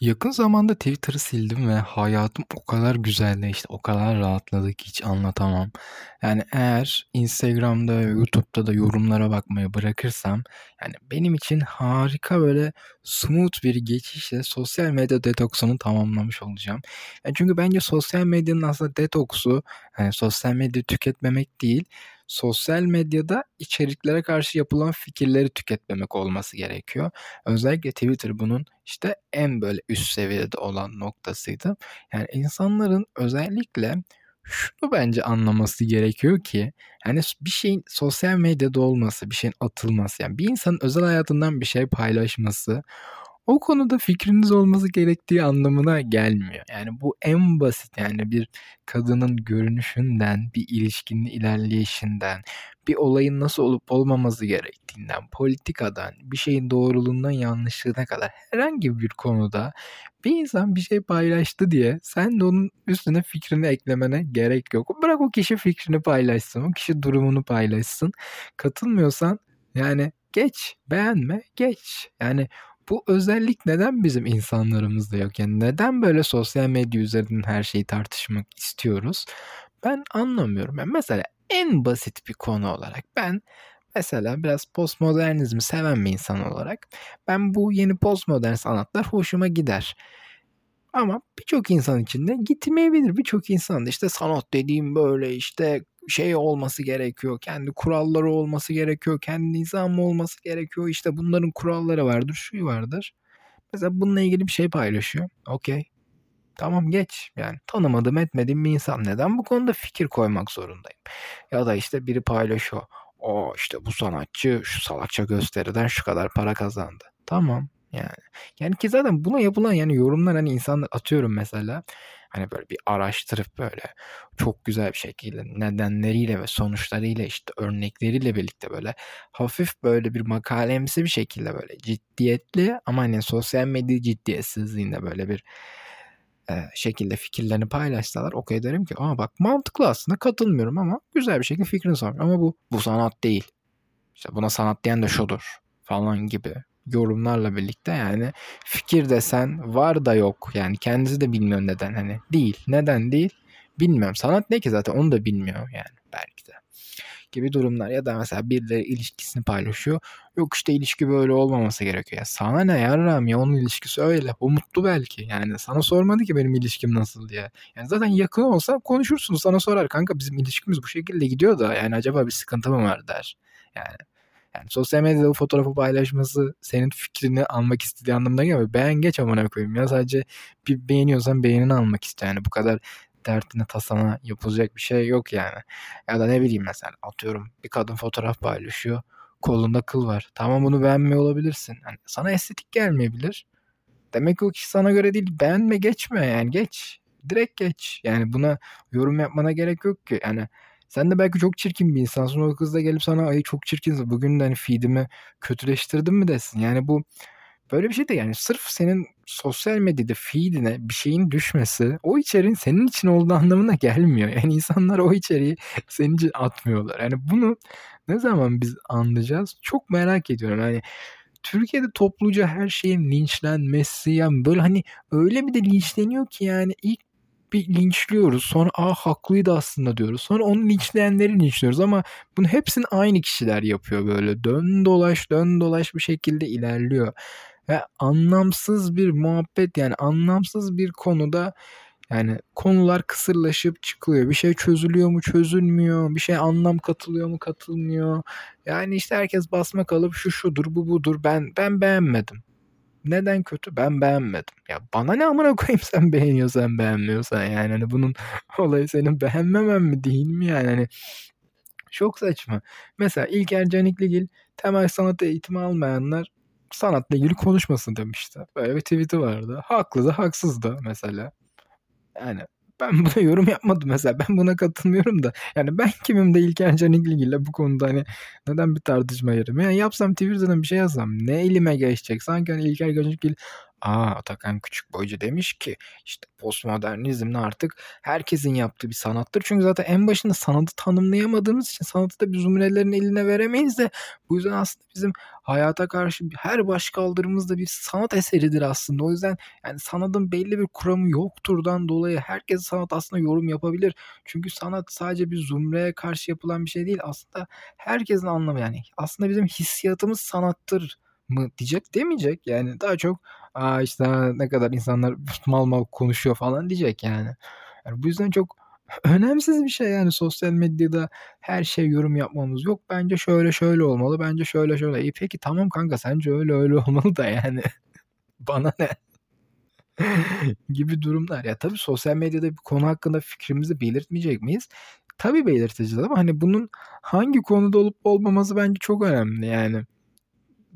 Yakın zamanda Twitter'ı sildim ve hayatım o kadar güzelleşti, o kadar rahatladı ki hiç anlatamam. Yani eğer Instagram'da, YouTube'da da yorumlara bakmayı bırakırsam yani benim için harika böyle smooth bir geçişle sosyal medya detoksunu tamamlamış olacağım. Yani çünkü bence sosyal medyanın aslında detoksu yani sosyal medya tüketmemek değil, sosyal medyada içeriklere karşı yapılan fikirleri tüketmemek olması gerekiyor. Özellikle Twitter bunun işte en böyle üst seviyede olan noktasıydı. Yani insanların özellikle şunu bence anlaması gerekiyor ki yani bir şeyin sosyal medyada olması, bir şeyin atılması yani bir insanın özel hayatından bir şey paylaşması o konuda fikriniz olması gerektiği anlamına gelmiyor. Yani bu en basit yani bir kadının görünüşünden, bir ilişkinin ilerleyişinden, bir olayın nasıl olup olmaması gerektiğinden, politikadan, bir şeyin doğruluğundan yanlışlığına kadar herhangi bir konuda bir insan bir şey paylaştı diye sen de onun üstüne fikrini eklemene gerek yok. Bırak o kişi fikrini paylaşsın, o kişi durumunu paylaşsın. Katılmıyorsan yani geç, beğenme, geç. Yani bu özellik neden bizim insanlarımızda yok? Yani neden böyle sosyal medya üzerinden her şeyi tartışmak istiyoruz? Ben anlamıyorum. Yani mesela en basit bir konu olarak ben mesela biraz postmodernizmi seven bir insan olarak ben bu yeni postmodern sanatlar hoşuma gider. Ama birçok insan için de gitmeyebilir. Birçok insan da işte sanat dediğim böyle işte şey olması gerekiyor. Kendi kuralları olması gerekiyor. Kendi nizamı olması gerekiyor. İşte bunların kuralları vardır. Şu vardır. Mesela bununla ilgili bir şey paylaşıyor. Okey. Tamam geç. Yani tanımadığım etmediğim bir insan. Neden bu konuda fikir koymak zorundayım? Ya da işte biri paylaşıyor. O işte bu sanatçı şu salakça gösteriden şu kadar para kazandı. Tamam yani. Yani ki zaten buna yapılan yani yorumlar hani insanlar atıyorum mesela hani böyle bir araştırıp böyle çok güzel bir şekilde nedenleriyle ve sonuçlarıyla işte örnekleriyle birlikte böyle hafif böyle bir makalemsi bir şekilde böyle ciddiyetli ama hani sosyal medya ciddiyetsizliğinde böyle bir e, şekilde fikirlerini paylaşsalar okey derim ki aa bak mantıklı aslında katılmıyorum ama güzel bir şekilde fikrini sormuş ama bu bu sanat değil. İşte buna sanat diyen de şudur falan gibi yorumlarla birlikte yani fikir desen var da yok. Yani kendisi de bilmiyor neden hani değil. Neden değil? Bilmiyorum. Sanat ne ki zaten onu da bilmiyor yani belki de gibi durumlar ya da mesela birileri ilişkisini paylaşıyor. Yok işte ilişki böyle olmaması gerekiyor. Ya sana ne yarram ya onun ilişkisi öyle. O mutlu belki. Yani sana sormadı ki benim ilişkim nasıl diye. Yani zaten yakın olsa konuşursunuz. Sana sorar kanka bizim ilişkimiz bu şekilde gidiyor da yani acaba bir sıkıntı mı var der. Yani yani sosyal medyada bu fotoğrafı paylaşması senin fikrini almak istediği anlamına gelmiyor. Beğen geç amına koyayım ya sadece bir beğeniyorsan beğenini almak iste yani bu kadar dertine tasana yapılacak bir şey yok yani. Ya da ne bileyim mesela atıyorum bir kadın fotoğraf paylaşıyor kolunda kıl var. Tamam bunu beğenmiyor olabilirsin. Yani sana estetik gelmeyebilir. Demek ki o kişi sana göre değil. Beğenme geçme yani geç. Direkt geç. Yani buna yorum yapmana gerek yok ki. Yani sen de belki çok çirkin bir insansın. O kız da gelip sana ay çok çirkinsin. Bugün de hani feedimi kötüleştirdim mi desin. Yani bu böyle bir şey de yani sırf senin sosyal medyada feedine bir şeyin düşmesi o içeriğin senin için olduğu anlamına gelmiyor. Yani insanlar o içeriği senin için atmıyorlar. Yani bunu ne zaman biz anlayacağız? Çok merak ediyorum. Yani Türkiye'de topluca her şeyin linçlenmesi yani böyle hani öyle bir de linçleniyor ki yani ilk bir linçliyoruz. Sonra aa haklıydı aslında diyoruz. Sonra onu linçleyenleri linçliyoruz ama bunu hepsini aynı kişiler yapıyor böyle. Dön dolaş dön dolaş bir şekilde ilerliyor. Ve anlamsız bir muhabbet yani anlamsız bir konuda yani konular kısırlaşıp çıkıyor. Bir şey çözülüyor mu çözülmüyor. Bir şey anlam katılıyor mu katılmıyor. Yani işte herkes basma kalıp şu şudur bu budur. Ben ben beğenmedim. Neden kötü? Ben beğenmedim. Ya bana ne amına koyayım sen beğeniyorsan beğenmiyorsan yani hani bunun olayı senin beğenmemen mi değil mi yani hani çok saçma. Mesela İlker Canikligil temel sanat eğitimi almayanlar sanatla ilgili konuşmasın demişti. Böyle bir tweet'i vardı. Haklı da haksız da mesela. Yani ben buna yorum yapmadım mesela. Ben buna katılmıyorum da. Yani ben kimim de İlker Canikligil'le bu konuda hani neden bir tartışma yerim. Yani yapsam Twitter'dan bir şey yazsam ne elime geçecek? Sanki hani İlker Canikligil Aa Atakan küçük boycu demiş ki işte postmodernizm artık herkesin yaptığı bir sanattır. Çünkü zaten en başında sanatı tanımlayamadığımız için sanatı da bir zümrelerin eline veremeyiz de bu yüzden aslında bizim hayata karşı her baş kaldırımız da bir sanat eseridir aslında. O yüzden yani sanatın belli bir kuramı yokturdan dolayı herkes sanat aslında yorum yapabilir. Çünkü sanat sadece bir zümreye karşı yapılan bir şey değil. Aslında herkesin anlamı yani. Aslında bizim hissiyatımız sanattır mı diyecek demeyecek. Yani daha çok Aa işte ne kadar insanlar mal mal konuşuyor falan diyecek yani. yani bu yüzden çok önemsiz bir şey yani sosyal medyada her şey yorum yapmamız. Yok bence şöyle şöyle olmalı. Bence şöyle şöyle. İyi peki tamam kanka sence öyle öyle olmalı da yani. Bana ne? gibi durumlar. Ya tabii sosyal medyada bir konu hakkında fikrimizi belirtmeyecek miyiz? Tabii belirteceğiz ama hani bunun hangi konuda olup olmaması bence çok önemli yani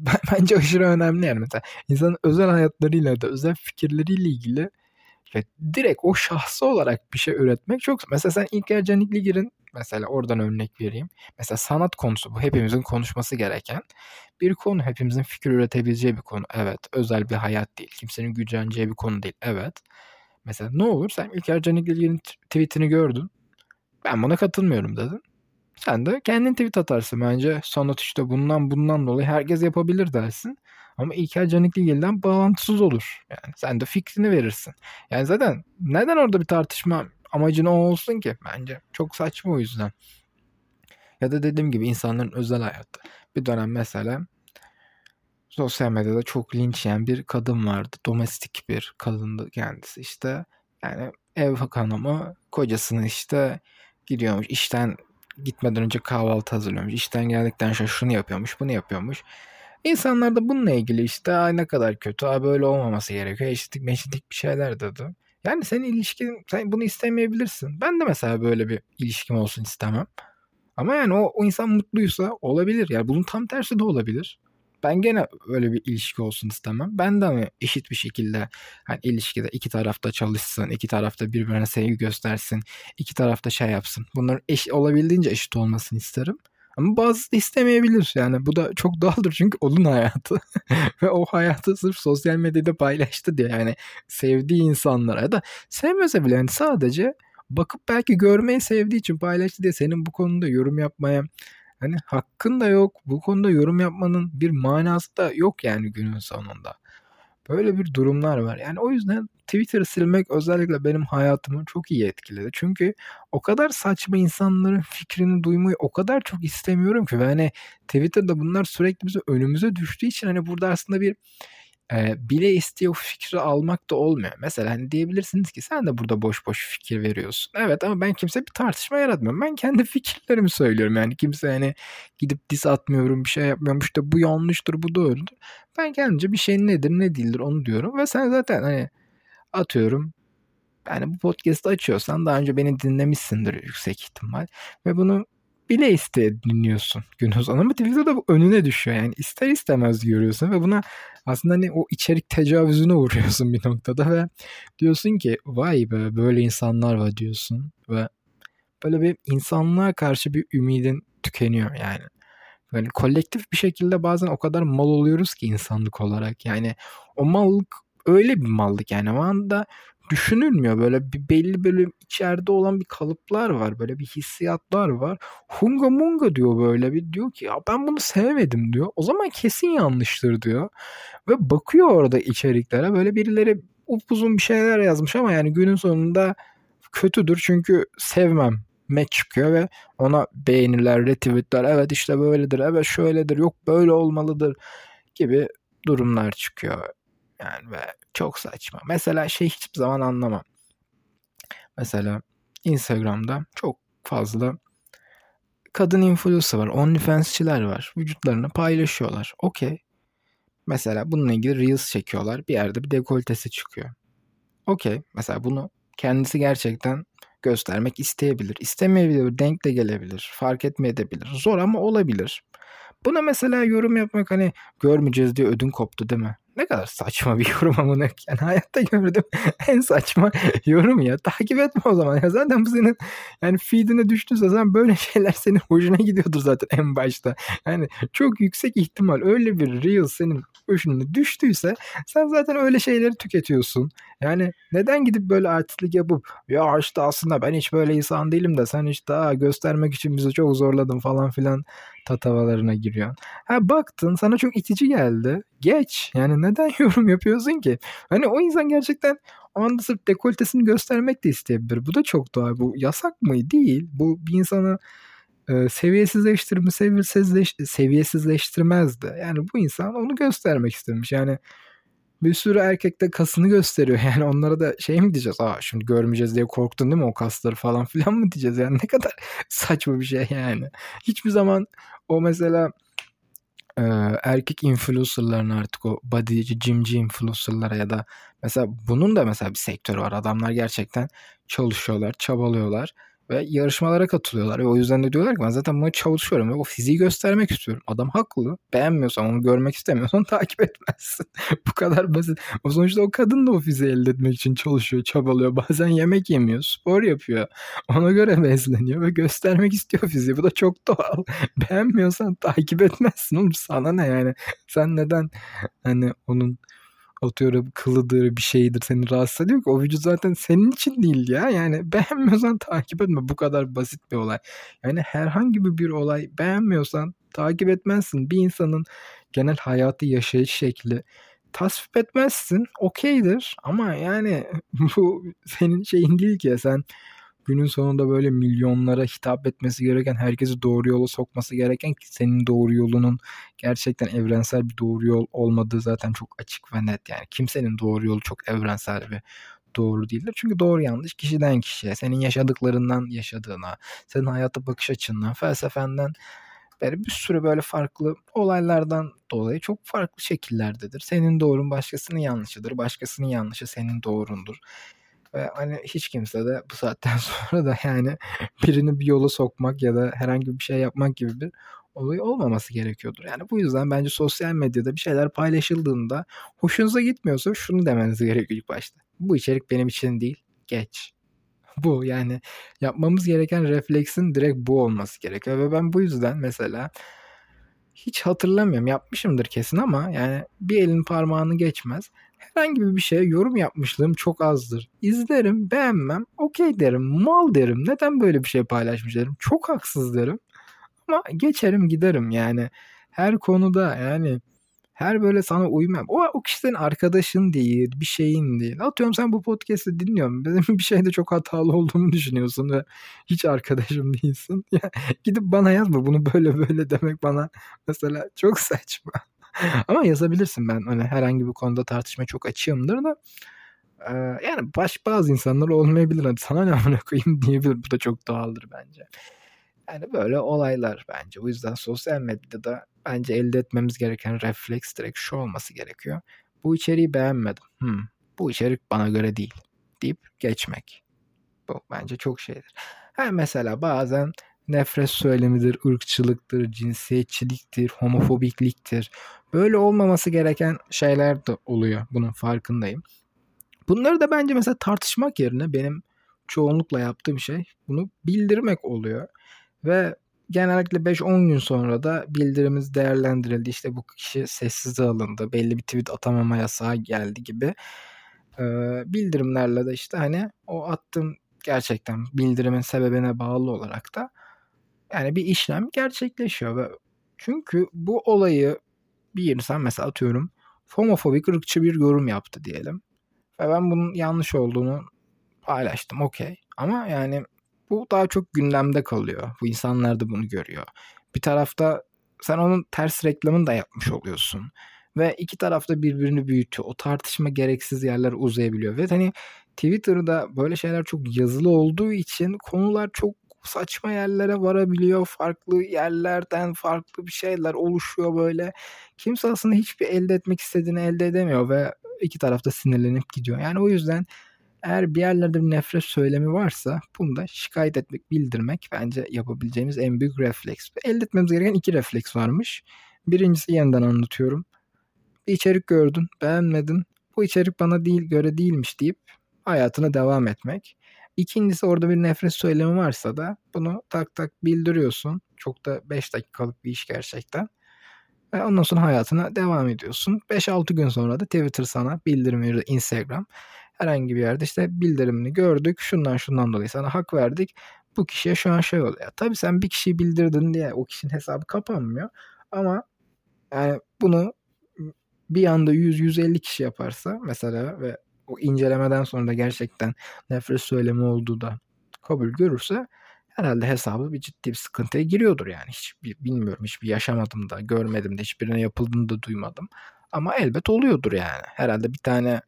bence aşırı önemli yani mesela insanın özel hayatlarıyla da özel fikirleriyle ilgili ve direkt o şahsı olarak bir şey üretmek çok mesela sen İlker Canikligir'in mesela oradan örnek vereyim. Mesela sanat konusu bu hepimizin konuşması gereken bir konu. Hepimizin fikir üretebileceği bir konu. Evet. Özel bir hayat değil. Kimsenin güceneceği bir konu değil. Evet. Mesela ne olur sen İlker Canikligir'in tweetini gördün. Ben buna katılmıyorum dedin. Sen de kendin tweet atarsın bence. Sanat işte bundan bundan dolayı herkes yapabilir dersin. Ama İlker Canikligil'den bağlantısız olur. Yani sen de fikrini verirsin. Yani zaten neden orada bir tartışma amacın o olsun ki? Bence çok saçma o yüzden. Ya da dediğim gibi insanların özel hayatı. Bir dönem mesela sosyal medyada çok linç yiyen bir kadın vardı. Domestik bir kadındı kendisi işte. Yani ev hanımı kocasını işte gidiyormuş işten gitmeden önce kahvaltı hazırlıyormuş. İşten geldikten sonra şunu yapıyormuş, bunu yapıyormuş. İnsanlar da bununla ilgili işte Ay ne kadar kötü, Ay böyle olmaması gerekiyor, eşitlik meşitlik bir şeyler dedi. Yani senin ilişkin, sen bunu istemeyebilirsin. Ben de mesela böyle bir ilişkim olsun istemem. Ama yani o, o insan mutluysa olabilir. Yani bunun tam tersi de olabilir. Ben gene öyle bir ilişki olsun istemem. Ben de hani eşit bir şekilde hani ilişkide iki tarafta çalışsın, iki tarafta birbirine sevgi göstersin, iki tarafta şey yapsın. Bunların eş, olabildiğince eşit olmasını isterim. Ama bazı da istemeyebilir. Yani bu da çok doğaldır çünkü onun hayatı. Ve o hayatı sırf sosyal medyada paylaştı diye yani sevdiği insanlara ya da sevmese bile yani sadece bakıp belki görmeyi sevdiği için paylaştı diye senin bu konuda yorum yapmaya Hani hakkın da yok. Bu konuda yorum yapmanın bir manası da yok yani günün sonunda. Böyle bir durumlar var. Yani o yüzden Twitter'ı silmek özellikle benim hayatımı çok iyi etkiledi. Çünkü o kadar saçma insanların fikrini duymayı o kadar çok istemiyorum ki. Ve hani Twitter'da bunlar sürekli bize önümüze düştüğü için hani burada aslında bir e, bile isteye fikri almak da olmuyor. Mesela hani diyebilirsiniz ki sen de burada boş boş fikir veriyorsun. Evet ama ben kimse bir tartışma yaratmıyorum. Ben kendi fikirlerimi söylüyorum. Yani kimse hani gidip dis atmıyorum bir şey yapmıyorum. İşte bu yanlıştır bu doğrudur. Ben kendimce bir şey nedir ne değildir onu diyorum. Ve sen zaten hani atıyorum yani bu podcast'ı açıyorsan daha önce beni dinlemişsindir yüksek ihtimal. Ve bunu bile isteye dinliyorsun günün sonunda Twitter'da bu önüne düşüyor yani ister istemez görüyorsun ve buna aslında hani o içerik tecavüzüne uğruyorsun bir noktada ve diyorsun ki vay be böyle insanlar var diyorsun ve böyle bir insanlığa karşı bir ümidin tükeniyor yani. Böyle kolektif bir şekilde bazen o kadar mal oluyoruz ki insanlık olarak. Yani o mallık öyle bir mallık yani o anda düşünülmüyor. Böyle bir belli böyle içeride olan bir kalıplar var. Böyle bir hissiyatlar var. Hunga munga diyor böyle bir diyor ki ya ben bunu sevmedim diyor. O zaman kesin yanlıştır diyor. Ve bakıyor orada içeriklere böyle birileri upuzun bir şeyler yazmış ama yani günün sonunda kötüdür çünkü sevmem match çıkıyor ve ona beğeniler, retweetler evet işte böyledir, evet şöyledir, yok böyle olmalıdır gibi durumlar çıkıyor. Yani ve çok saçma. Mesela şey hiçbir zaman anlamam. Mesela Instagram'da çok fazla kadın influencer var. OnlyFans'çiler var. Vücutlarını paylaşıyorlar. Okey. Mesela bununla ilgili Reels çekiyorlar. Bir yerde bir dekoltesi çıkıyor. Okey. Mesela bunu kendisi gerçekten göstermek isteyebilir. İstemeyebilir. Denk de gelebilir. Fark etmeyebilir. Zor ama olabilir. Buna mesela yorum yapmak hani görmeyeceğiz diye ödün koptu değil mi? Ne kadar saçma bir yorum ama yani hayatta gördüm en saçma yorum ya. Takip etme o zaman ya. Zaten bu senin yani feedine düştüyse zaten böyle şeyler senin hoşuna gidiyordur zaten en başta. Yani çok yüksek ihtimal öyle bir reel senin hoşuna düştüyse sen zaten öyle şeyleri tüketiyorsun. Yani neden gidip böyle artistlik yapıp ya işte aslında ben hiç böyle insan değilim de sen işte göstermek için bizi çok zorladın falan filan tatavalarına giriyorsun. Ha baktın sana çok itici geldi. Geç. Yani neden yorum yapıyorsun ki? Hani o insan gerçekten o anda sırf dekoltesini göstermek de isteyebilir. Bu da çok doğal. Bu yasak mı? Değil. Bu bir insanı e, seviyesizleştirme, seviyesizleş, seviyesizleştirmezdi. Yani bu insan onu göstermek istemiş. Yani bir sürü erkek de kasını gösteriyor. Yani onlara da şey mi diyeceğiz? Aa şimdi görmeyeceğiz diye korktun değil mi o kasları falan filan mı diyeceğiz? Yani ne kadar saçma bir şey yani. Hiçbir zaman o mesela e, erkek influencerların artık o bodyci, gymci influencerlara ya da mesela bunun da mesela bir sektörü var. Adamlar gerçekten çalışıyorlar, çabalıyorlar ve yarışmalara katılıyorlar. Ve o yüzden de diyorlar ki ben zaten buna çalışıyorum ve o fiziği göstermek istiyorum. Adam haklı. Beğenmiyorsan onu görmek istemiyorsan takip etmezsin. Bu kadar basit. O sonuçta o kadın da o fiziği elde etmek için çalışıyor, çabalıyor. Bazen yemek yemiyor, spor yapıyor. Ona göre besleniyor ve göstermek istiyor fiziği. Bu da çok doğal. Beğenmiyorsan takip etmezsin oğlum. Sana ne yani? Sen neden hani onun atıyorum kılıdır bir şeydir seni rahatsız ediyor ki o vücut zaten senin için değil ya. Yani beğenmiyorsan takip etme. Bu kadar basit bir olay. Yani herhangi bir olay beğenmiyorsan takip etmezsin. Bir insanın genel hayatı yaşayış şekli tasvip etmezsin. Okeydir ama yani bu senin şeyin değil ki sen günün sonunda böyle milyonlara hitap etmesi gereken, herkesi doğru yola sokması gereken ki senin doğru yolunun gerçekten evrensel bir doğru yol olmadığı zaten çok açık ve net. Yani kimsenin doğru yolu çok evrensel ve doğru değildir. Çünkü doğru yanlış kişiden kişiye, senin yaşadıklarından yaşadığına, senin hayata bakış açından, felsefenden böyle bir sürü böyle farklı olaylardan dolayı çok farklı şekillerdedir. Senin doğrun başkasının yanlışıdır, başkasının yanlışı senin doğrundur. Ve hani hiç kimse de bu saatten sonra da yani birini bir yola sokmak ya da herhangi bir şey yapmak gibi bir olay olmaması gerekiyordur. Yani bu yüzden bence sosyal medyada bir şeyler paylaşıldığında hoşunuza gitmiyorsa şunu demeniz gerekiyor ilk başta. Bu içerik benim için değil. Geç. Bu yani yapmamız gereken refleksin direkt bu olması gerekiyor. Ve ben bu yüzden mesela hiç hatırlamıyorum yapmışımdır kesin ama yani bir elin parmağını geçmez herhangi bir şeye yorum yapmışlığım çok azdır. İzlerim, beğenmem, okey derim, mal derim. Neden böyle bir şey paylaşmış derim. Çok haksız derim. Ama geçerim giderim yani. Her konuda yani her böyle sana uymam. O, o kişinin arkadaşın değil, bir şeyin değil. Atıyorum sen bu podcast'i dinliyorum. Benim bir şeyde çok hatalı olduğumu düşünüyorsun ve hiç arkadaşım değilsin. Ya, gidip bana yazma bunu böyle böyle demek bana mesela çok saçma. Ama yazabilirsin ben hani herhangi bir konuda tartışma çok açığımdır da e, yani baş bazı insanlar olmayabilir. Hani sana ne amına koyayım diyebilir. Bu da çok doğaldır bence. Yani böyle olaylar bence. O yüzden sosyal medyada bence elde etmemiz gereken refleks direkt şu olması gerekiyor. Bu içeriği beğenmedim. Hmm, bu içerik bana göre değil deyip geçmek. Bu bence çok şeydir. Ha mesela bazen nefret söylemidir, ırkçılıktır, cinsiyetçiliktir, homofobikliktir. Böyle olmaması gereken şeyler de oluyor. Bunun farkındayım. Bunları da bence mesela tartışmak yerine benim çoğunlukla yaptığım şey bunu bildirmek oluyor. Ve genellikle 5-10 gün sonra da bildirimiz değerlendirildi. İşte bu kişi sessize alındı. Belli bir tweet atamama yasağı geldi gibi. Ee, bildirimlerle de işte hani o attığım gerçekten bildirimin sebebine bağlı olarak da yani bir işlem gerçekleşiyor ve çünkü bu olayı bir insan mesela atıyorum homofobik ırkçı bir yorum yaptı diyelim. Ve ben bunun yanlış olduğunu paylaştım okey. Ama yani bu daha çok gündemde kalıyor. Bu insanlar da bunu görüyor. Bir tarafta sen onun ters reklamını da yapmış oluyorsun. Ve iki tarafta birbirini büyütüyor. O tartışma gereksiz yerler uzayabiliyor. Ve hani Twitter'da böyle şeyler çok yazılı olduğu için konular çok saçma yerlere varabiliyor. Farklı yerlerden farklı bir şeyler oluşuyor böyle. Kimse aslında hiçbir elde etmek istediğini elde edemiyor ve iki tarafta sinirlenip gidiyor. Yani o yüzden eğer bir yerlerde bir nefret söylemi varsa bunu da şikayet etmek, bildirmek bence yapabileceğimiz en büyük refleks. Elde etmemiz gereken iki refleks varmış. Birincisi yeniden anlatıyorum. bir içerik gördün, beğenmedin. Bu içerik bana değil göre değilmiş deyip hayatına devam etmek. İkincisi orada bir nefret söylemi varsa da bunu tak tak bildiriyorsun. Çok da 5 dakikalık bir iş gerçekten. Ve ondan sonra hayatına devam ediyorsun. 5-6 gün sonra da Twitter sana bildirim verir, Instagram. Herhangi bir yerde işte bildirimini gördük. Şundan şundan dolayı sana hak verdik. Bu kişiye şu an şey oluyor. Tabii sen bir kişiyi bildirdin diye o kişinin hesabı kapanmıyor. Ama yani bunu bir anda 100-150 kişi yaparsa mesela ve o incelemeden sonra da gerçekten nefret söylemi olduğu da kabul görürse herhalde hesabı bir ciddi bir sıkıntıya giriyordur yani. Hiç bilmiyorum hiçbir yaşamadım da görmedim de hiçbirine yapıldığını da duymadım. Ama elbet oluyordur yani. Herhalde bir tane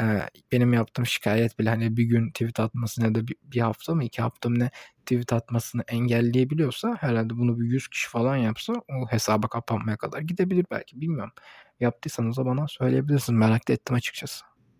e, benim yaptığım şikayet bile hani bir gün tweet atmasını ya da bir, bir hafta mı iki hafta mı ne tweet atmasını engelleyebiliyorsa herhalde bunu bir 100 kişi falan yapsa o hesaba kapanmaya kadar gidebilir belki bilmiyorum. Yaptıysanız da bana söyleyebilirsiniz. Merak ettim açıkçası.